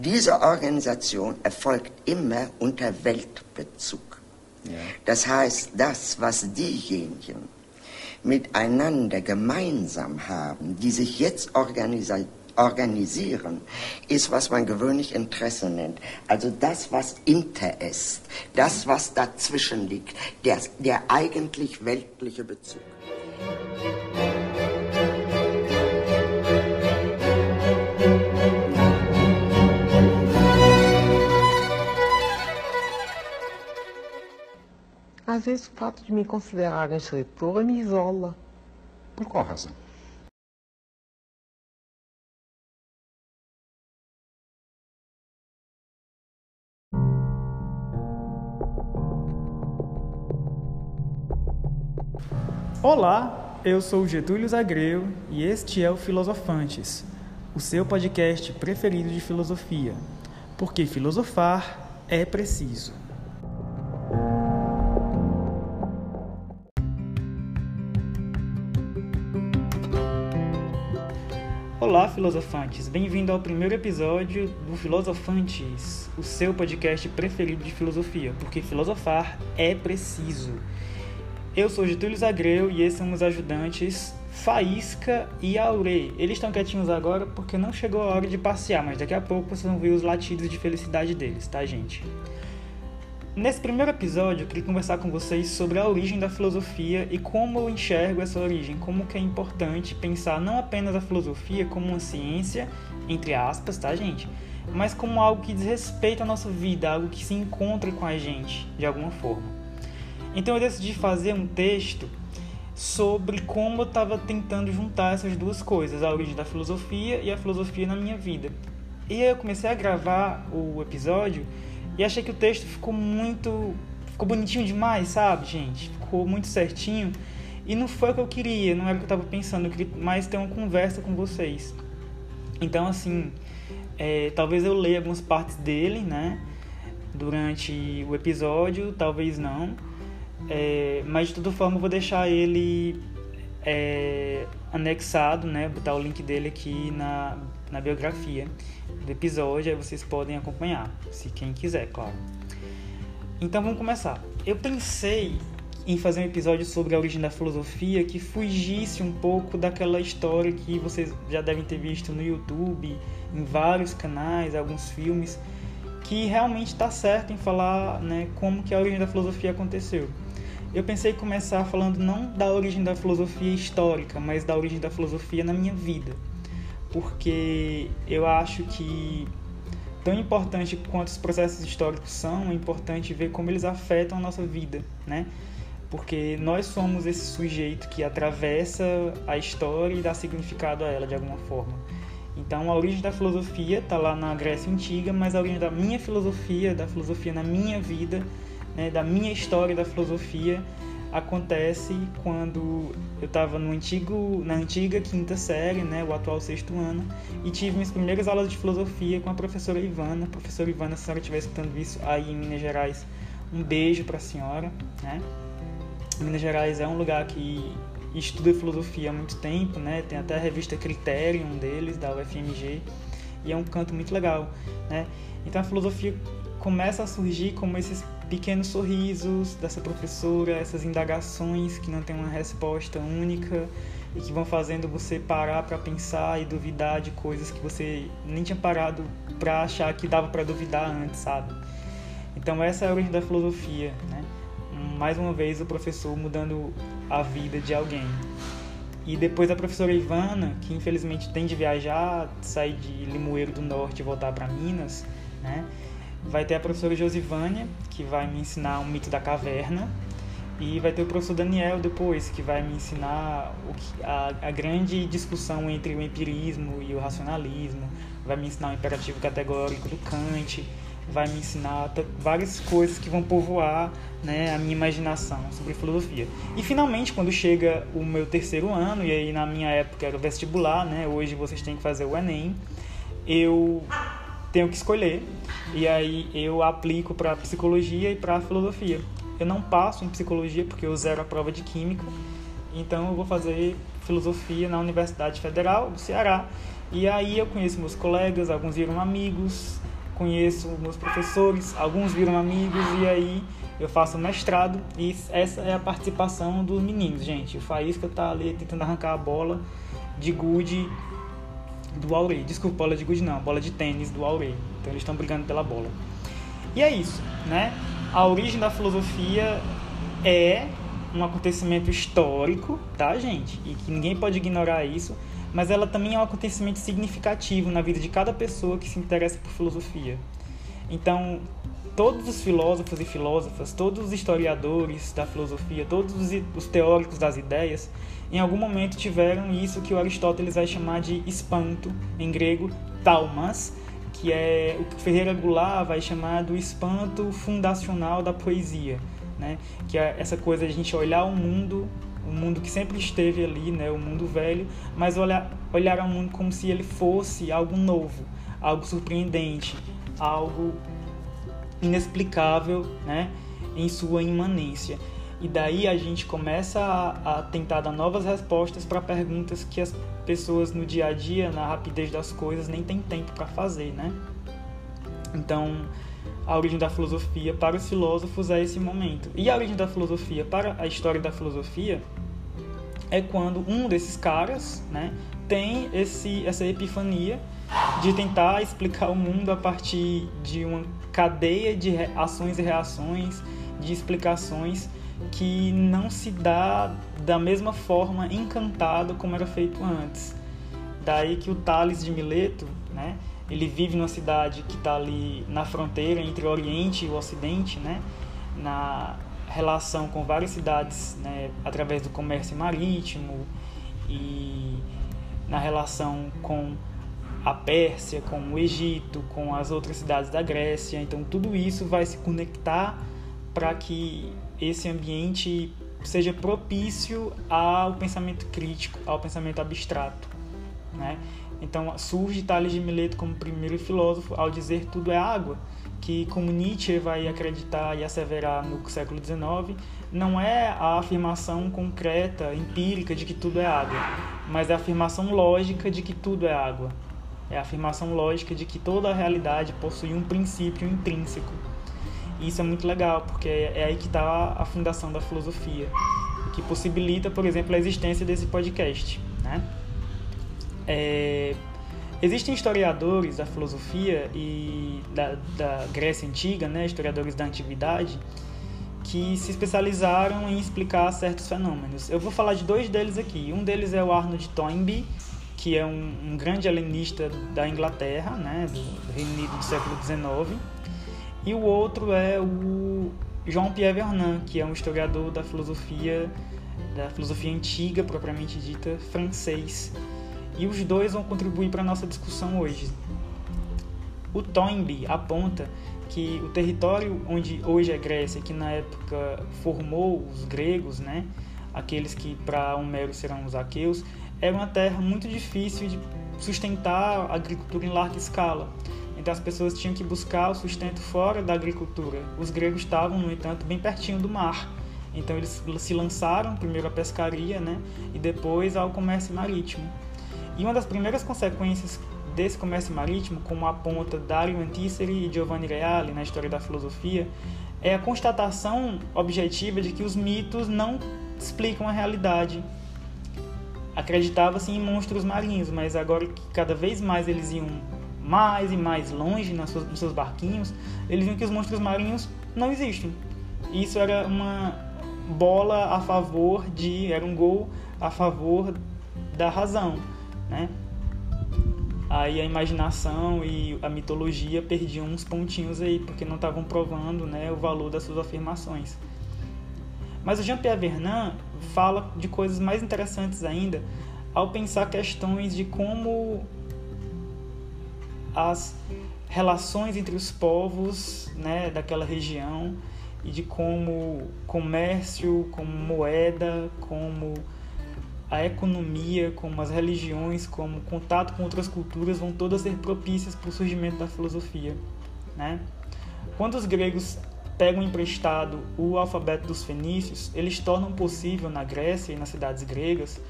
Diese Organisation erfolgt immer unter Weltbezug. Ja. Das heißt, das, was diejenigen miteinander gemeinsam haben, die sich jetzt organisieren, organisieren, ist, was man gewöhnlich Interesse nennt. Also das, was inter ist, das, was dazwischen liegt, der, der eigentlich weltliche Bezug. Às vezes o fato de me considerarem escritora me isola. Por qual razão? Olá, eu sou Getúlio Zagreu e este é o Filosofantes, o seu podcast preferido de filosofia, porque filosofar é preciso. Filosofantes! Bem-vindo ao primeiro episódio do Filosofantes, o seu podcast preferido de filosofia, porque filosofar é preciso. Eu sou Getúlio Zagreu e esses são os ajudantes Faísca e Aure. Eles estão quietinhos agora porque não chegou a hora de passear, mas daqui a pouco vocês vão ver os latidos de felicidade deles, tá, gente? Nesse primeiro episódio, eu queria conversar com vocês sobre a origem da filosofia e como eu enxergo essa origem, como que é importante pensar não apenas a filosofia como uma ciência, entre aspas, tá, gente? Mas como algo que diz respeito à nossa vida, algo que se encontra com a gente, de alguma forma. Então eu decidi fazer um texto sobre como eu estava tentando juntar essas duas coisas, a origem da filosofia e a filosofia na minha vida. E aí eu comecei a gravar o episódio e achei que o texto ficou muito. Ficou bonitinho demais, sabe, gente? Ficou muito certinho. E não foi o que eu queria, não era o que eu estava pensando. Eu queria mais ter uma conversa com vocês. Então, assim, é, talvez eu leia algumas partes dele, né? Durante o episódio, talvez não. É, mas de toda forma eu vou deixar ele é, anexado, né? Botar o link dele aqui na, na biografia do episódio, aí vocês podem acompanhar, se quem quiser, claro. Então vamos começar. Eu pensei em fazer um episódio sobre a origem da filosofia que fugisse um pouco daquela história que vocês já devem ter visto no YouTube, em vários canais, alguns filmes, que realmente está certo em falar né, como que a origem da filosofia aconteceu. Eu pensei em começar falando não da origem da filosofia histórica, mas da origem da filosofia na minha vida porque eu acho que tão importante quanto os processos históricos são, é importante ver como eles afetam a nossa vida, né? Porque nós somos esse sujeito que atravessa a história e dá significado a ela de alguma forma. Então, a origem da filosofia está lá na Grécia Antiga, mas a origem da minha filosofia, da filosofia na minha vida, né, da minha história da filosofia, acontece quando eu estava no antigo, na antiga quinta série, né, o atual sexto ano, e tive minhas primeiras aulas de filosofia com a professora Ivana. Professora Ivana, se a senhora estiver escutando isso aí em Minas Gerais, um beijo para a senhora. Né? Minas Gerais é um lugar que estuda filosofia há muito tempo, né? tem até a revista Criterion deles, da UFMG, e é um canto muito legal. Né? Então a filosofia começa a surgir como esses pequenos sorrisos dessa professora, essas indagações que não tem uma resposta única e que vão fazendo você parar para pensar e duvidar de coisas que você nem tinha parado para achar que dava para duvidar antes, sabe? Então essa é a origem da filosofia, né? Mais uma vez o professor mudando a vida de alguém. E depois a professora Ivana, que infelizmente tem de viajar, sair de Limoeiro do Norte e voltar para Minas, né? Vai ter a professora Josivânia, que vai me ensinar o mito da caverna. E vai ter o professor Daniel depois, que vai me ensinar o que, a, a grande discussão entre o empirismo e o racionalismo. Vai me ensinar o imperativo categórico do Kant. Vai me ensinar várias coisas que vão povoar né, a minha imaginação sobre filosofia. E finalmente, quando chega o meu terceiro ano, e aí na minha época era o vestibular, né, hoje vocês têm que fazer o Enem, eu tenho que escolher e aí eu aplico para psicologia e para filosofia. Eu não passo em psicologia porque eu zero a prova de química, então eu vou fazer filosofia na Universidade Federal do Ceará. E aí eu conheço meus colegas, alguns viram amigos, conheço meus professores, alguns viram amigos e aí eu faço mestrado e essa é a participação dos meninos, gente. O Faísca tá ali tentando arrancar a bola de gude do Aurei. Desculpa, bola de gude não, bola de tênis do Aurei. Então eles estão brigando pela bola. E é isso, né? A origem da filosofia é um acontecimento histórico, tá, gente? E que ninguém pode ignorar isso, mas ela também é um acontecimento significativo na vida de cada pessoa que se interessa por filosofia. Então, todos os filósofos e filósofas, todos os historiadores da filosofia, todos os teóricos das ideias, em algum momento tiveram isso que o Aristóteles vai chamar de espanto, em grego, talmas, que é o que Ferreira Goulart vai chamar do espanto fundacional da poesia, né? Que é essa coisa de a gente olhar o mundo, o mundo que sempre esteve ali, né? O mundo velho, mas olhar olhar ao mundo como se ele fosse algo novo, algo surpreendente, algo inexplicável, né, em sua imanência. E daí a gente começa a, a tentar dar novas respostas para perguntas que as pessoas no dia a dia, na rapidez das coisas, nem tem tempo para fazer, né? Então, a origem da filosofia para os filósofos é esse momento. E a origem da filosofia para a história da filosofia é quando um desses caras, né, tem esse, essa epifania de tentar explicar o mundo a partir de uma cadeia de ações e reações, de explicações que não se dá da mesma forma encantado como era feito antes. Daí que o Tales de Mileto, né, ele vive numa cidade que está ali na fronteira entre o Oriente e o Ocidente, né, na relação com várias cidades né, através do comércio marítimo e na relação com a Pérsia, com o Egito, com as outras cidades da Grécia. Então, tudo isso vai se conectar para que esse ambiente seja propício ao pensamento crítico, ao pensamento abstrato. Né? Então, surge Tales de Mileto como primeiro filósofo ao dizer tudo é água, que, como Nietzsche vai acreditar e asseverar no século XIX, não é a afirmação concreta, empírica de que tudo é água, mas é a afirmação lógica de que tudo é água. É a afirmação lógica de que toda a realidade possui um princípio intrínseco. E isso é muito legal, porque é aí que está a fundação da filosofia, que possibilita, por exemplo, a existência desse podcast. Né? É... Existem historiadores da filosofia e da, da Grécia Antiga, né, historiadores da Antiguidade, que se especializaram em explicar certos fenômenos. Eu vou falar de dois deles aqui. Um deles é o Arnold Toynbee, que é um, um grande helenista da Inglaterra, né, do Reino Unido do século XIX, e o outro é o Jean-Pierre Vernant, que é um historiador da filosofia da filosofia antiga, propriamente dita, francês. E os dois vão contribuir para a nossa discussão hoje. O Toynbee aponta que o território onde hoje é Grécia, que na época formou os gregos, né, aqueles que para Homero serão os aqueus, era uma terra muito difícil de sustentar a agricultura em larga escala. Então as pessoas tinham que buscar o sustento fora da agricultura. Os gregos estavam, no entanto, bem pertinho do mar. Então eles se lançaram primeiro à pescaria, né, e depois ao comércio marítimo. E uma das primeiras consequências desse comércio marítimo, como aponta Dario Anticeri e Giovanni Reale na história da filosofia, é a constatação objetiva de que os mitos não explicam a realidade acreditava-se em monstros marinhos, mas agora que cada vez mais eles iam mais e mais longe nas suas, nos seus barquinhos, eles viam que os monstros marinhos não existem. Isso era uma bola a favor de, era um gol a favor da razão, né? Aí a imaginação e a mitologia perdiam uns pontinhos aí, porque não estavam provando né, o valor das suas afirmações. Mas o Jean-Pierre Vernant fala de coisas mais interessantes ainda ao pensar questões de como as relações entre os povos né, daquela região e de como comércio, como moeda, como a economia, como as religiões, como contato com outras culturas vão todas ser propícias para o surgimento da filosofia. Né? Quando os gregos pegam emprestado o alfabeto dos fenícios, eles tornam possível na Grécia e nas cidades gregas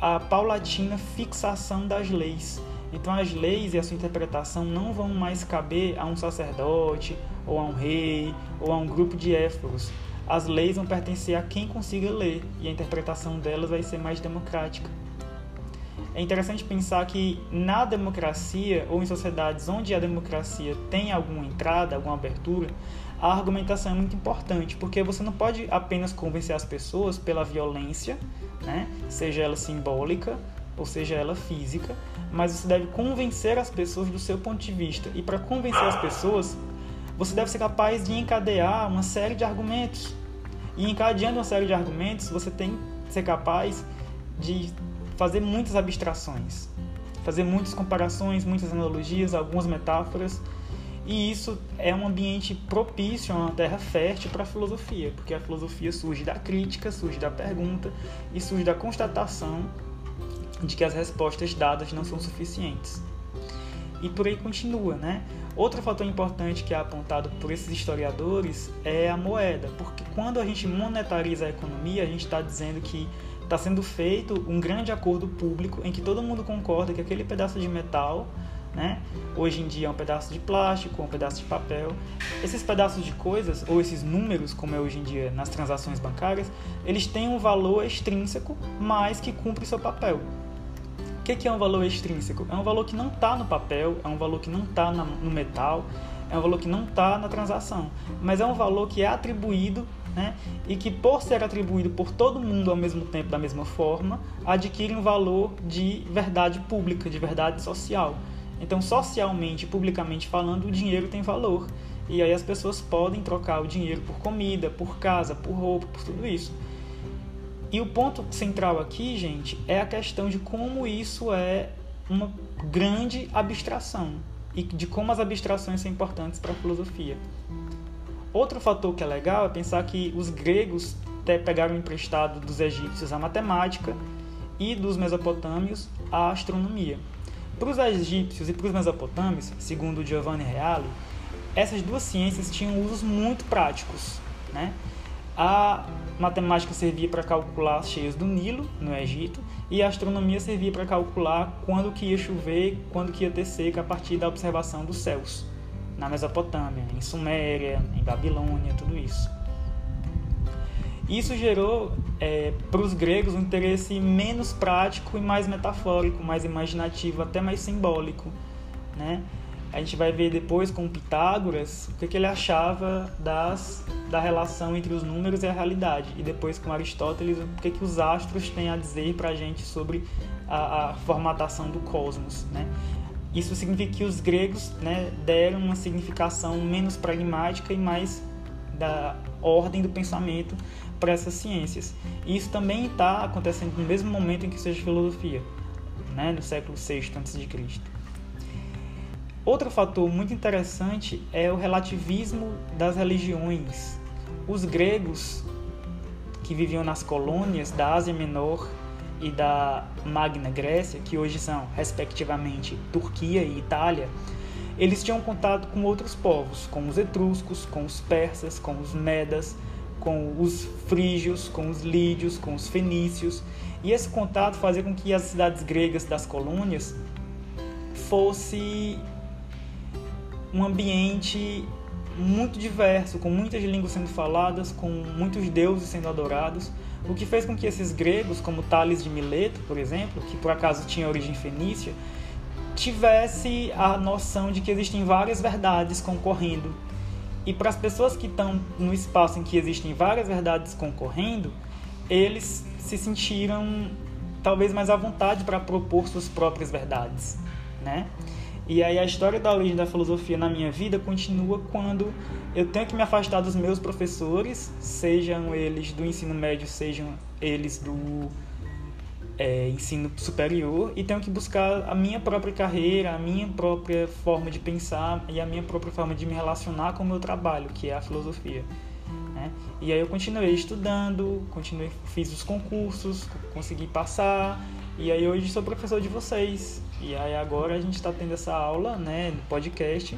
a paulatina fixação das leis. Então as leis e a sua interpretação não vão mais caber a um sacerdote, ou a um rei, ou a um grupo de éforos. As leis vão pertencer a quem consiga ler e a interpretação delas vai ser mais democrática. É interessante pensar que na democracia ou em sociedades onde a democracia tem alguma entrada, alguma abertura, a argumentação é muito importante, porque você não pode apenas convencer as pessoas pela violência, né? seja ela simbólica ou seja ela física, mas você deve convencer as pessoas do seu ponto de vista. E para convencer as pessoas, você deve ser capaz de encadear uma série de argumentos. E encadeando uma série de argumentos, você tem que ser capaz de fazer muitas abstrações, fazer muitas comparações, muitas analogias, algumas metáforas. E isso é um ambiente propício, uma terra fértil para a filosofia, porque a filosofia surge da crítica, surge da pergunta e surge da constatação de que as respostas dadas não são suficientes. E por aí continua, né? Outro fator importante que é apontado por esses historiadores é a moeda, porque quando a gente monetariza a economia, a gente está dizendo que está sendo feito um grande acordo público em que todo mundo concorda que aquele pedaço de metal, né, hoje em dia é um pedaço de plástico, um pedaço de papel, esses pedaços de coisas ou esses números, como é hoje em dia nas transações bancárias, eles têm um valor extrínseco, mas que cumpre seu papel. O que é um valor extrínseco? É um valor que não está no papel, é um valor que não está no metal, é um valor que não está na transação, mas é um valor que é atribuído né, e que, por ser atribuído por todo mundo ao mesmo tempo, da mesma forma, adquire um valor de verdade pública, de verdade social. Então, socialmente, publicamente falando, o dinheiro tem valor. E aí as pessoas podem trocar o dinheiro por comida, por casa, por roupa, por tudo isso. E o ponto central aqui, gente, é a questão de como isso é uma grande abstração e de como as abstrações são importantes para a filosofia. Outro fator que é legal é pensar que os gregos até pegaram emprestado dos egípcios a matemática e dos mesopotâmios a astronomia. Para os egípcios e para os mesopotâmios, segundo Giovanni Reale, essas duas ciências tinham usos muito práticos. Né? A matemática servia para calcular as cheias do Nilo, no Egito, e a astronomia servia para calcular quando que ia chover, quando que ia ter seca a partir da observação dos céus, na Mesopotâmia, em Suméria, em Babilônia, tudo isso. Isso gerou é, para os gregos um interesse menos prático e mais metafórico, mais imaginativo, até mais simbólico, né? A gente vai ver depois com Pitágoras o que, que ele achava das, da relação entre os números e a realidade. E depois com Aristóteles o que, que os astros têm a dizer para a gente sobre a, a, formatação do cosmos. Né? Isso significa que os gregos né, deram uma significação menos pragmática e mais da ordem do pensamento para essas ciências. E isso também está acontecendo no mesmo momento em que seja filosofia, né, no século VI a.C. Outro fator muito interessante é o relativismo das religiões. Os gregos que viviam nas colônias da Ásia Menor e da Magna Grécia, que hoje são, respectivamente, Turquia e Itália, eles tinham contato com outros povos, com os etruscos, com os persas, com os medas, com os frígios, com os lídios, com os fenícios. E esse contato fazia com que as cidades gregas das colônias fosse um ambiente muito diverso, com muitas línguas sendo faladas, com muitos deuses sendo adorados, o que fez com que esses gregos, como Tales de Mileto, por exemplo, que por acaso tinha origem fenícia, tivesse a noção de que existem várias verdades concorrendo. E para as pessoas que estão no espaço em que existem várias verdades concorrendo, eles se sentiram talvez mais à vontade para propor suas próprias verdades, né? E aí a história da origem da filosofia na minha vida continua quando eu tenho que me afastar dos meus professores, sejam eles do ensino médio, sejam eles do é, ensino superior, e tenho que buscar a minha própria carreira, a minha própria forma de pensar e a minha própria forma de me relacionar com o meu trabalho, que é a filosofia. Né? E aí eu continuei estudando, continuei, fiz os concursos, consegui passar, e aí hoje sou professor de vocês. E aí agora a gente está tendo essa aula, né, do podcast,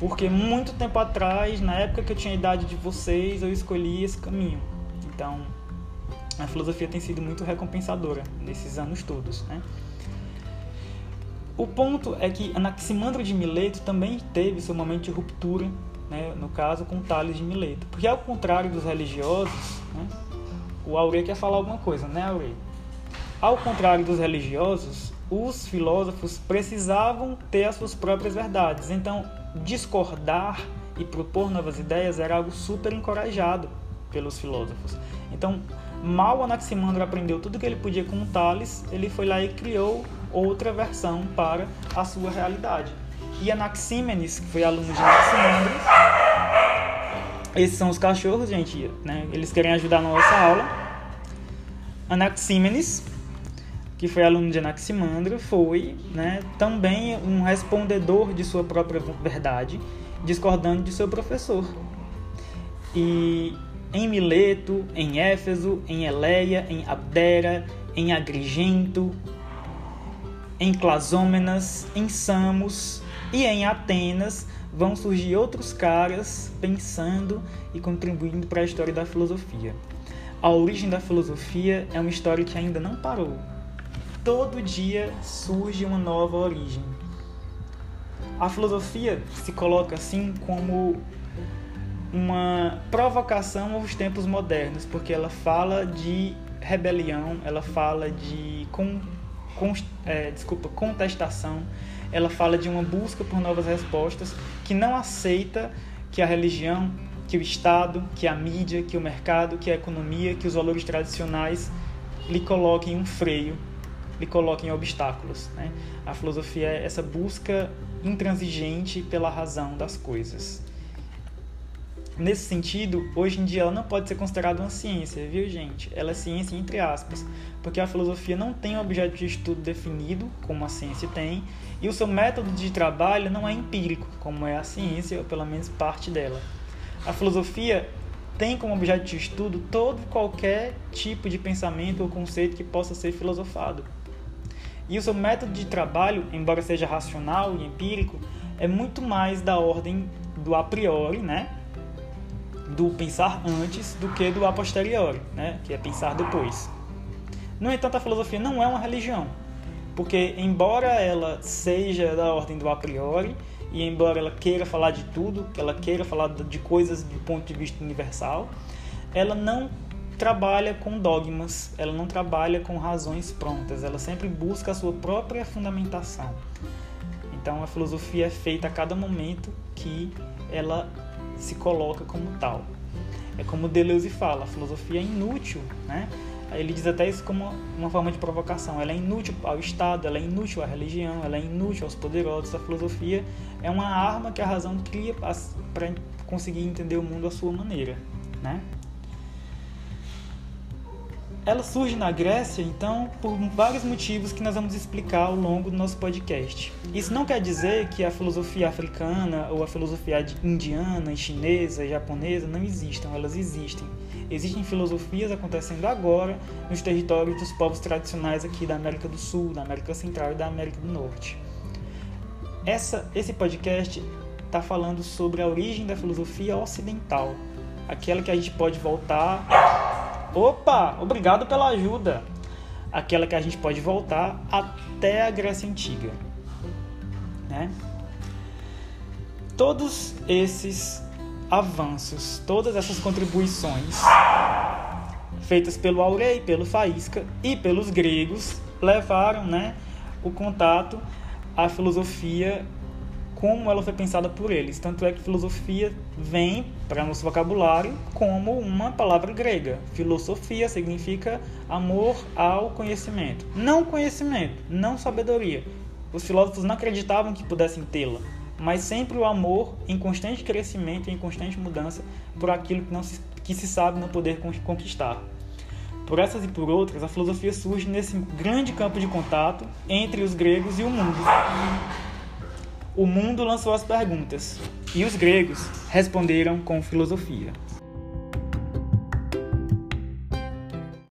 porque muito tempo atrás, na época que eu tinha a idade de vocês, eu escolhi esse caminho. Então, a filosofia tem sido muito recompensadora nesses anos todos. Né? O ponto é que Anaximandro de Mileto também teve seu momento de ruptura, né, no caso com Tales de Mileto. Porque ao contrário dos religiosos, né, o Aurê quer falar alguma coisa, né, Aurê? Ao contrário dos religiosos, os filósofos precisavam ter as suas próprias verdades. Então, discordar e propor novas ideias era algo super encorajado pelos filósofos. Então, mal Anaximandro aprendeu tudo que ele podia com Tales, ele foi lá e criou outra versão para a sua realidade. E Anaxímenes, que foi aluno de Anaximandro, esses são os cachorros, gente, né? Eles querem ajudar na nossa aula. Anaxímenes, que foi aluno de Anaximandro, foi né, também um respondedor de sua própria verdade, discordando de seu professor. E em Mileto, em Éfeso, em Eleia, em Abdera, em Agrigento, em Clasômenas, em Samos e em Atenas vão surgir outros caras pensando e contribuindo para a história da filosofia. A origem da filosofia é uma história que ainda não parou. Todo dia surge uma nova origem. A filosofia se coloca assim como uma provocação aos tempos modernos, porque ela fala de rebelião, ela fala de com, com, é, desculpa, contestação, ela fala de uma busca por novas respostas que não aceita que a religião, que o Estado, que a mídia, que o mercado, que a economia, que os valores tradicionais lhe coloquem um freio, lhe coloquem obstáculos. Né? A filosofia é essa busca intransigente pela razão das coisas. Nesse sentido, hoje em dia ela não pode ser considerada uma ciência, viu, gente? Ela é ciência entre aspas, porque a filosofia não tem um objeto de estudo definido, como a ciência tem, e o seu método de trabalho não é empírico, como é a ciência, ou pelo menos parte dela. A filosofia tem como objeto de estudo todo qualquer tipo de pensamento ou conceito que possa ser filosofado. E o seu método de trabalho, embora seja racional e empírico, é muito mais da ordem do a priori, né? Do pensar antes do que do a posteriori, né? que é pensar depois. No entanto, a filosofia não é uma religião, porque embora ela seja da ordem do a priori e embora ela queira falar de tudo, que ela queira falar de coisas do ponto de vista universal, ela não trabalha com dogmas, ela não trabalha com razões prontas, ela sempre busca a sua própria fundamentação. Então a filosofia é feita a cada momento que ela se coloca como tal. É como Deleuze fala, a filosofia é inútil, né? Ele diz até isso como uma forma de provocação. Ela é inútil ao Estado, ela é inútil à religião, ela é inútil aos poderosos. A filosofia é uma arma que a razão cria para conseguir entender o mundo à sua maneira, né? Ela surge na Grécia, então, por vários motivos que nós vamos explicar ao longo do nosso podcast. Isso não quer dizer que a filosofia africana ou a filosofia indiana, chinesa, japonesa não existam, elas existem. Existem filosofias acontecendo agora nos territórios dos povos tradicionais aqui da América do Sul, da América Central e da América do Norte. Essa, esse podcast está falando sobre a origem da filosofia ocidental, aquela que a gente pode voltar Opa, obrigado pela ajuda. Aquela que a gente pode voltar até a Grécia Antiga. Né? Todos esses avanços, todas essas contribuições feitas pelo Aurei, pelo Faísca e pelos gregos levaram né, o contato à filosofia como ela foi pensada por eles. Tanto é que filosofia vem para nosso vocabulário como uma palavra grega. Filosofia significa amor ao conhecimento. Não conhecimento, não sabedoria. Os filósofos não acreditavam que pudessem tê-la, mas sempre o amor em constante crescimento e em constante mudança por aquilo que, não se, que se sabe não poder conquistar. Por essas e por outras, a filosofia surge nesse grande campo de contato entre os gregos e o mundo o mundo lançou as perguntas e os gregos responderam com filosofia.